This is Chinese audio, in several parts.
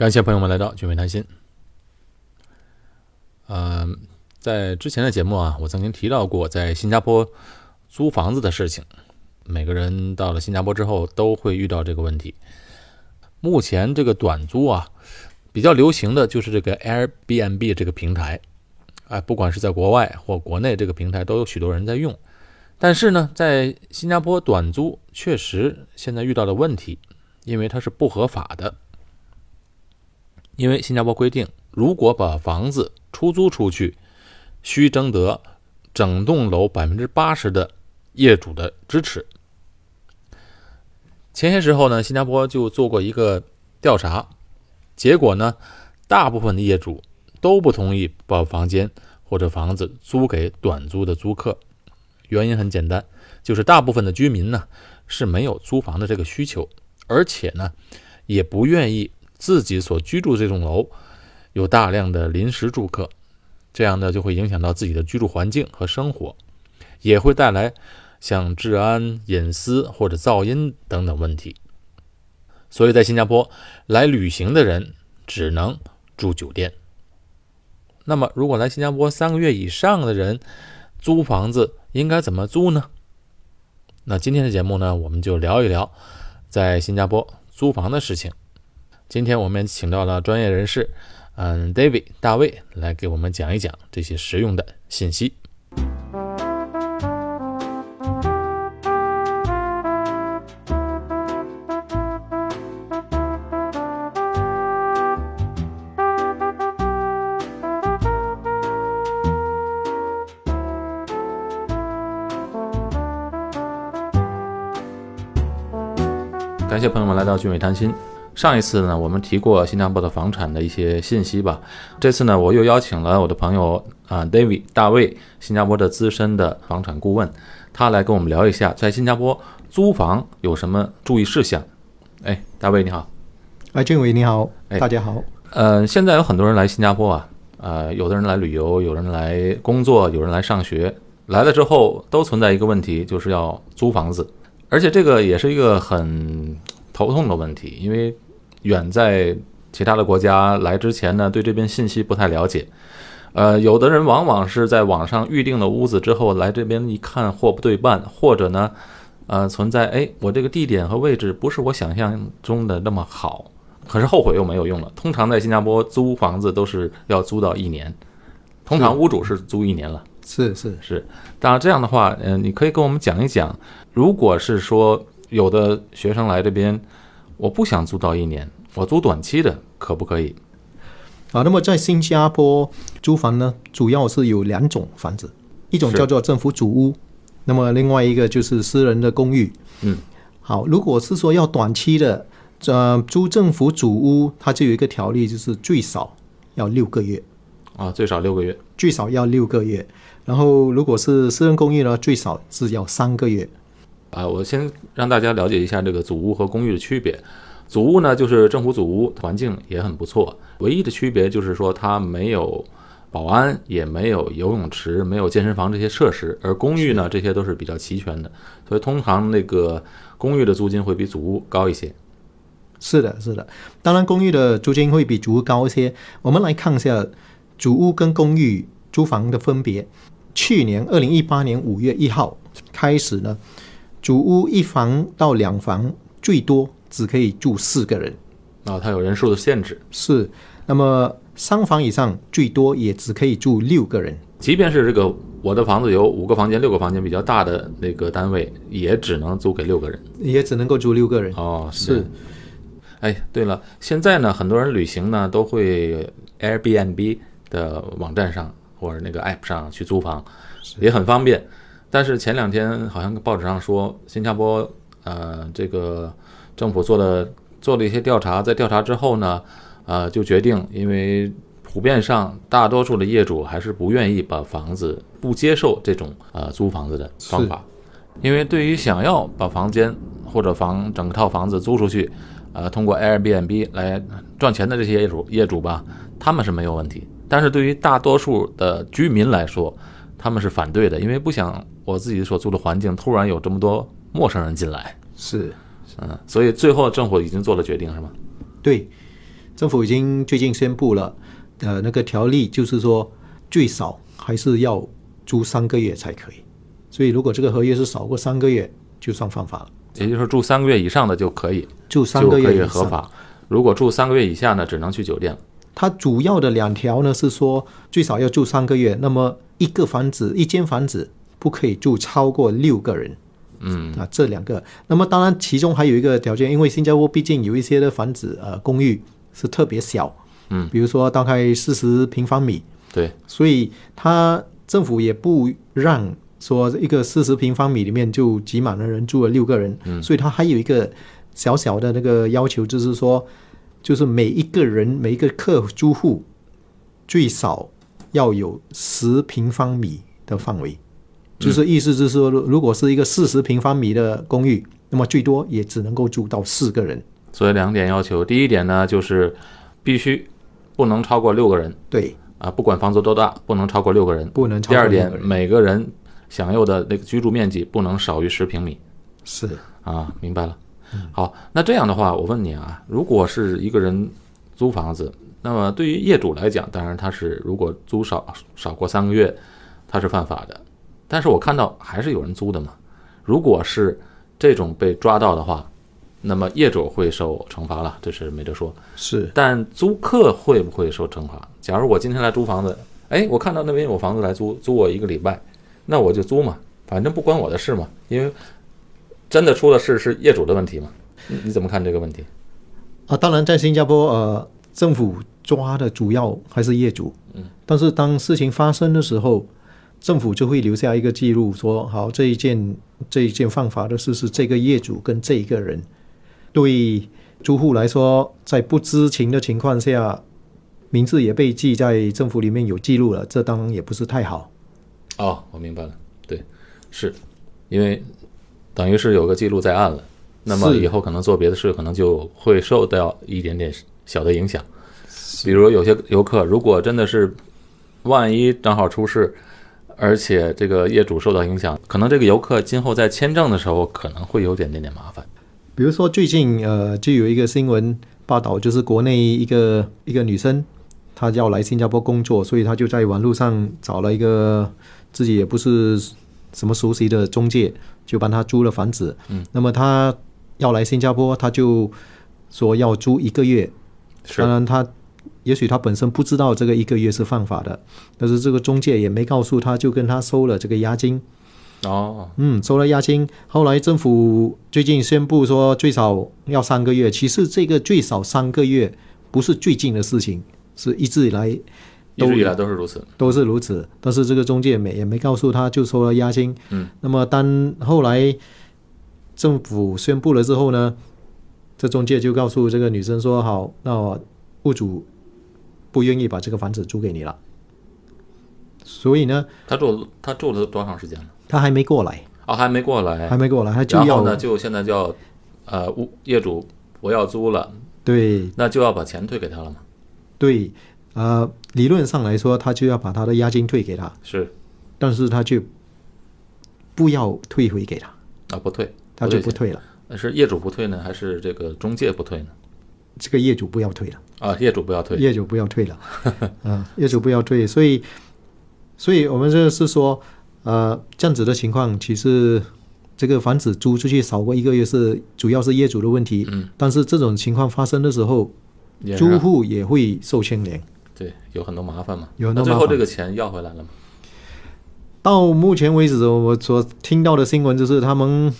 感谢朋友们来到聚美谈心。呃，在之前的节目啊，我曾经提到过在新加坡租房子的事情。每个人到了新加坡之后都会遇到这个问题。目前这个短租啊，比较流行的就是这个 Airbnb 这个平台。啊，不管是在国外或国内，这个平台都有许多人在用。但是呢，在新加坡短租确实现在遇到的问题，因为它是不合法的。因为新加坡规定，如果把房子出租出去，需征得整栋楼百分之八十的业主的支持。前些时候呢，新加坡就做过一个调查，结果呢，大部分的业主。都不同意把房间或者房子租给短租的租客，原因很简单，就是大部分的居民呢是没有租房的这个需求，而且呢也不愿意自己所居住这栋楼有大量的临时住客，这样呢就会影响到自己的居住环境和生活，也会带来像治安、隐私或者噪音等等问题。所以在新加坡来旅行的人只能住酒店。那么，如果来新加坡三个月以上的人租房子，应该怎么租呢？那今天的节目呢，我们就聊一聊在新加坡租房的事情。今天我们请到了专业人士，嗯，David 大卫来给我们讲一讲这些实用的信息。感谢朋友们来到俊伟谈心。上一次呢，我们提过新加坡的房产的一些信息吧。这次呢，我又邀请了我的朋友啊，David 大卫，新加坡的资深的房产顾问，他来跟我们聊一下在新加坡租房有什么注意事项。哎，大卫你好。哎，俊伟你好。哎，大家好。呃，现在有很多人来新加坡啊，呃，有的人来旅游，有人来工作，有人来上学。来了之后都存在一个问题，就是要租房子。而且这个也是一个很头痛的问题，因为远在其他的国家来之前呢，对这边信息不太了解。呃，有的人往往是在网上预定了屋子之后来这边一看货不对半，或者呢，呃，存在哎，我这个地点和位置不是我想象中的那么好，可是后悔又没有用了。通常在新加坡租房子都是要租到一年，通常屋主是租一年了。是是是，当然这样的话，嗯，你可以跟我们讲一讲，如果是说有的学生来这边，我不想租到一年，我租短期的，可不可以？啊，那么在新加坡租房呢，主要是有两种房子，一种叫做政府主屋，那么另外一个就是私人的公寓。嗯，好，如果是说要短期的，呃，租政府主屋，它就有一个条例，就是最少要六个月。啊，最少六个月，最少要六个月。然后，如果是私人公寓呢，最少是要三个月。啊，我先让大家了解一下这个祖屋和公寓的区别。祖屋呢，就是政府祖屋，环境也很不错，唯一的区别就是说它没有保安，也没有游泳池，没有健身房这些设施。而公寓呢，这些都是比较齐全的，所以通常那个公寓的租金会比祖屋高一些。是的，是的，当然公寓的租金会比祖屋高一些。我们来看一下。主屋跟公寓租房的分别，去年二零一八年五月一号开始呢，主屋一房到两房最多只可以住四个人，啊，它有人数的限制。是，那么三房以上最多也只可以住六个人。即便是这个我的房子有五个房间、六个房间比较大的那个单位，也只能租给六个人，也只能够住六个人。哦，是。哎，对了，现在呢，很多人旅行呢都会 Airbnb。的网站上或者那个 App 上去租房，也很方便。但是前两天好像报纸上说，新加坡呃这个政府做了做了一些调查，在调查之后呢，呃就决定，因为普遍上大多数的业主还是不愿意把房子不接受这种呃租房子的方法，因为对于想要把房间或者房整套房子租出去，呃通过 Airbnb 来赚钱的这些业主业主吧，他们是没有问题。但是对于大多数的居民来说，他们是反对的，因为不想我自己所住的环境突然有这么多陌生人进来。是，嗯，所以最后政府已经做了决定，是吗？对，政府已经最近宣布了，呃，那个条例就是说最少还是要租三个月才可以。所以如果这个合约是少过三个月，就算犯法了。也就是说住三个月以上的就可以，住三个月以上。合法。如果住三个月以下呢，只能去酒店了。它主要的两条呢是说最少要住三个月，那么一个房子一间房子不可以住超过六个人。嗯，啊，这两个。那么当然，其中还有一个条件，因为新加坡毕竟有一些的房子呃公寓是特别小，嗯，比如说大概四十平方米，对，所以它政府也不让说一个四十平方米里面就挤满了人住了六个人，嗯。所以它还有一个小小的那个要求，就是说，就是每一个人每一个客租户最少要有十平方米的范围，就是意思就是说，如果是一个四十平方米的公寓，那么最多也只能够住到四个人。所以两点要求，第一点呢就是必须不能超过六个人对，啊，不管房子多大，不能超过六个人。不能超第二点。每个人享有的那个居住面积不能少于十平米是啊，明白了。好，那这样的话，我问你啊，如果是一个人租房子，那么对于业主来讲，当然他是如果租少少过三个月，他是犯法的。但是我看到还是有人租的嘛。如果是这种被抓到的话，那么业主会受惩罚了，这是没得说。是，但租客会不会受惩罚？假如我今天来租房子，哎，我看到那边有房子来租，租我一个礼拜，那我就租嘛，反正不关我的事嘛，因为真的出了事是业主的问题嘛。你你怎么看这个问题？啊，当然，在新加坡，呃，政府抓的主要还是业主。嗯。但是当事情发生的时候，政府就会留下一个记录，说好这一件这一件犯法的事是这个业主跟这一个人。对租户来说，在不知情的情况下，名字也被记在政府里面有记录了，这当然也不是太好。哦，我明白了，对，是因为等于是有个记录在案了，那么以后可能做别的事，可能就会受到一点点小的影响。比如有些游客，如果真的是万一正好出事，而且这个业主受到影响，可能这个游客今后在签证的时候可能会有点点点麻烦。比如说最近呃，就有一个新闻报道，就是国内一个一个女生，她要来新加坡工作，所以她就在网络上找了一个自己也不是什么熟悉的中介，就帮她租了房子。嗯，那么她要来新加坡，她就说要租一个月。是当然他也许他本身不知道这个一个月是犯法的，但是这个中介也没告诉他，就跟他收了这个押金。哦，嗯，收了押金。后来政府最近宣布说最少要三个月。其实这个最少三个月不是最近的事情，是一直以来一都直以来都是如此。都是如此。但是这个中介没也没告诉他，就收了押金。嗯，那么当后来政府宣布了之后呢，这中介就告诉这个女生说：“好，那物主不愿意把这个房子租给你了。”所以呢，他住他住了多长时间了？他还没过来，啊，还没过来还。没过来，他就要然后呢，就现在就要呃，物业主不要租了，对那就要把钱退给他了嘛？对，呃，理论上来说，他就要把他的押金退给他，是但是他就不要退回给他，啊，不退，他就不退了。是业主不退呢，还是这个中介不退呢？这个业主不要退了，啊，业主不要退。业主不要退了，嗯、业主不要退，所以，所以我们这是说，呃，这样子的情况，其实这个房子租出去少过一个月是主要是业主的问题，嗯，但是这种情况发生的时候，租户也会受牵连。对有很多麻烦嘛。有很那最后多麻烦这个钱要回来了吗？到目前为止，我所听到的新闻就是他们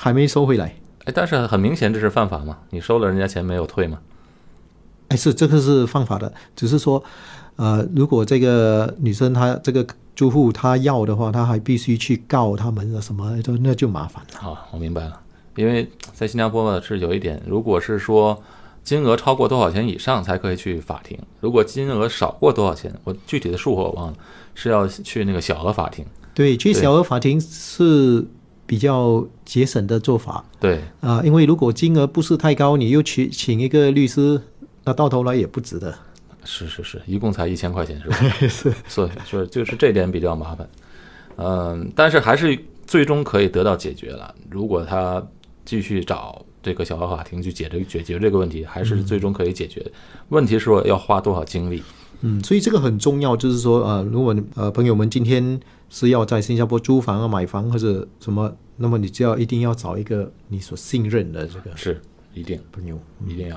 还没收回来。哎，但是很明显这是犯法嘛，你收了人家钱没有退嘛？哎，是这个是犯法的，只是说，呃，如果这个女生她这个租户她要的话，她还必须去告他们的什么，就那就麻烦了。好，我明白了。因为在新加坡呢是有一点，如果是说金额超过多少钱以上才可以去法庭，如果金额少过多少钱，我具体的数额我忘了，是要去那个小额法庭。对，去小额法庭是比较节省的做法对，啊、因为如果金额不是太高，你又去请一个律师，那到头来也不值得。是是是，一共才一千块钱是吧？是，所以就是就是这点比较麻烦，嗯，但是还是最终可以得到解决了。如果他继续找这个小额法庭去解决解决这个问题，还是最终可以解决。问题是说要花多少精力？嗯，所以这个很重要，就是说，呃，如果呃朋友们今天是要在新加坡租房啊、买房或者什么，那么你就要一定要找一个你所信任的这个是一定朋友。一定要。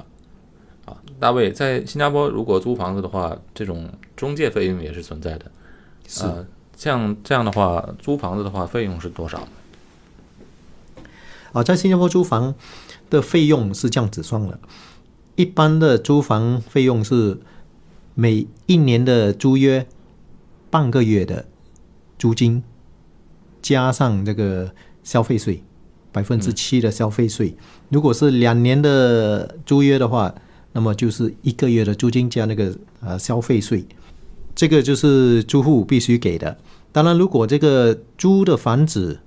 啊，大卫在新加坡如果租房子的话，这种中介费用也是存在的。是呃，像这样的话，租房子的话费用是多少？啊，在新加坡租房的费用是这样子算的，一般的租房费用是每一年的租约半个月的租金，加上这个消费税百分之七的消费税。如果是两年的租约的话，那么就是一个月的租金加那个呃消费税，这个就是租户必须给的。当然，如果这个租的房子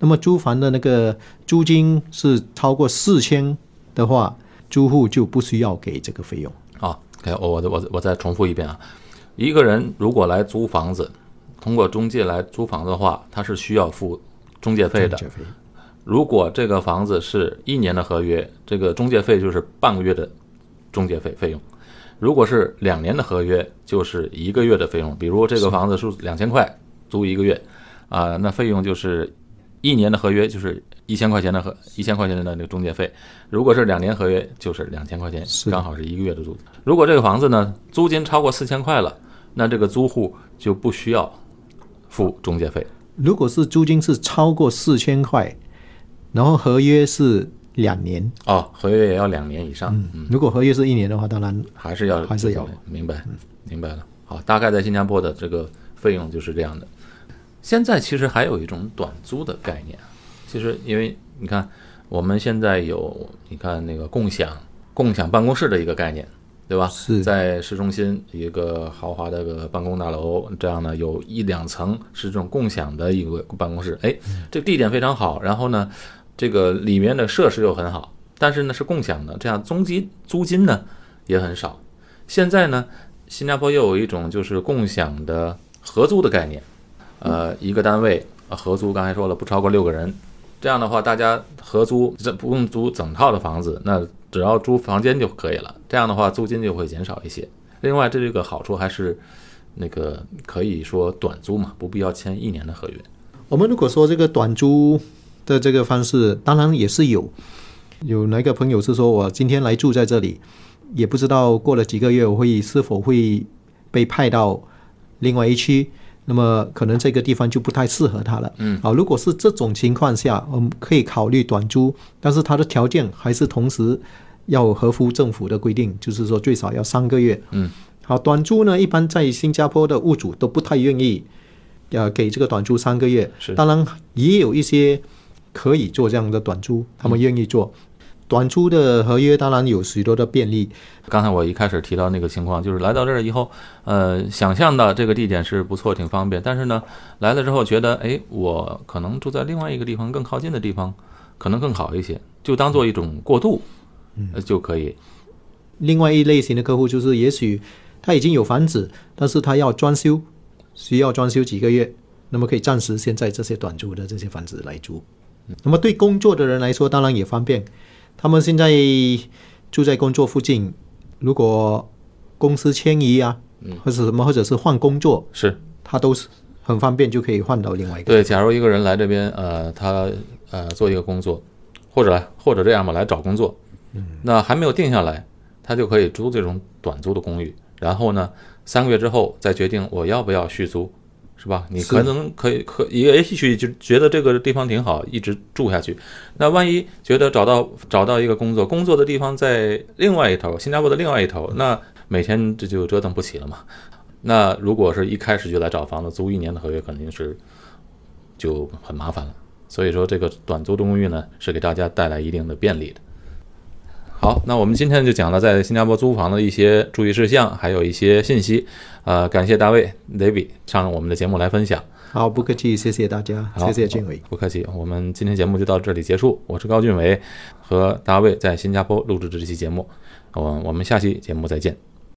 那么租房的那个租金是超过四千的话，租户就不需要给这个费用。啊，OK，我我我我再重复一遍啊，一个人如果来租房子，通过中介来租房子的话，他是需要付中介费的。如果这个房子是一年的合约，这个中介费就是半个月的中介费费用；如果是两年的合约，就是一个月的费用。比如这个房子是两千块租一个月，啊、那费用就是一年的合约就是一千块钱的合一千块钱的那个中介费；如果是两年合约，就是两千块钱，刚好是一个月的租。如果这个房子呢租金超过四千块了，那这个租户就不需要付中介费。如果是租金是超过四千块，然后合约是两年，哦，合约也要两年以上，嗯，如果合约是一年的话，当然还是要还是要明白，明白了。好，大概在新加坡的这个费用就是这样的。现在其实还有一种短租的概念，其实因为你看我们现在有你看那个共享共享办公室的一个概念，对吧？是在市中心一个豪华的个办公大楼，这样呢有一两层是这种共享的一个办公室，哎，这个地点非常好，然后呢，这个里面的设施又很好，但是呢是共享的，这样租金租金呢也很少。现在呢，新加坡又有一种就是共享的合租的概念，呃，一个单位呃合租，刚才说了不超过六个人，这样的话大家合租，这不用租整套的房子，那只要租房间就可以了，这样的话租金就会减少一些。另外，这个好处还是那个可以说短租嘛，不必要签一年的合约。我们如果说这个短租的这个方式，当然也是有。有哪个朋友是说我今天来住在这里，也不知道过了几个月我会是否会被派到另外一区，那么可能这个地方就不太适合他了。嗯，好，如果是这种情况下，我们可以考虑短租，但是它的条件还是同时要合乎政府的规定，就是说最少要三个月。嗯，好，短租呢，一般在新加坡的屋主都不太愿意，呃，给这个短租三个月。是当然也有一些可以做这样的短租，他们愿意做。短租的合约当然有许多的便利，刚才我一开始提到那个情况，就是来到这儿以后，呃，想象的这个地点是不错，挺方便，但是呢，来了之后觉得，哎，我可能住在另外一个地方更靠近的地方，可能更好一些，就当做一种过渡，呃就可以。另外一类型的客户就是，也许他已经有房子，但是他要装修，需要装修几个月，那么可以暂时先在这些短租的这些房子来租。那么对工作的人来说，当然也方便。他们现在住在工作附近，如果公司迁移啊，或者什么，或者是换工作，是他都是很方便就可以换到另外一个。对，假如一个人来这边，呃，他呃做一个工作，或者或者这样吧，来找工作，嗯那还没有定下来，他就可以租这种短租的公寓，然后呢，三个月之后再决定我要不要续租，是吧？你可能可以可也许就觉得这个地方挺好，一直住下去。那万一觉得找到找到一个工作，工作的地方在另外一头，新加坡的另外一头，那每天这就折腾不起了嘛。那如果是一开始就来找房子，租一年的合约，肯定是就很麻烦了。所以说，这个短租的公寓呢，是给大家带来一定的便利的。好，那我们今天就讲了在新加坡租房的一些注意事项，还有一些信息。呃，感谢大卫 David 上我们的节目来分享。好，不客气，谢谢大家，好谢谢俊伟。不客气，我们今天节目就到这里结束。我是高俊伟，和大卫在新加坡录制这期节目。我我们下期节目再见。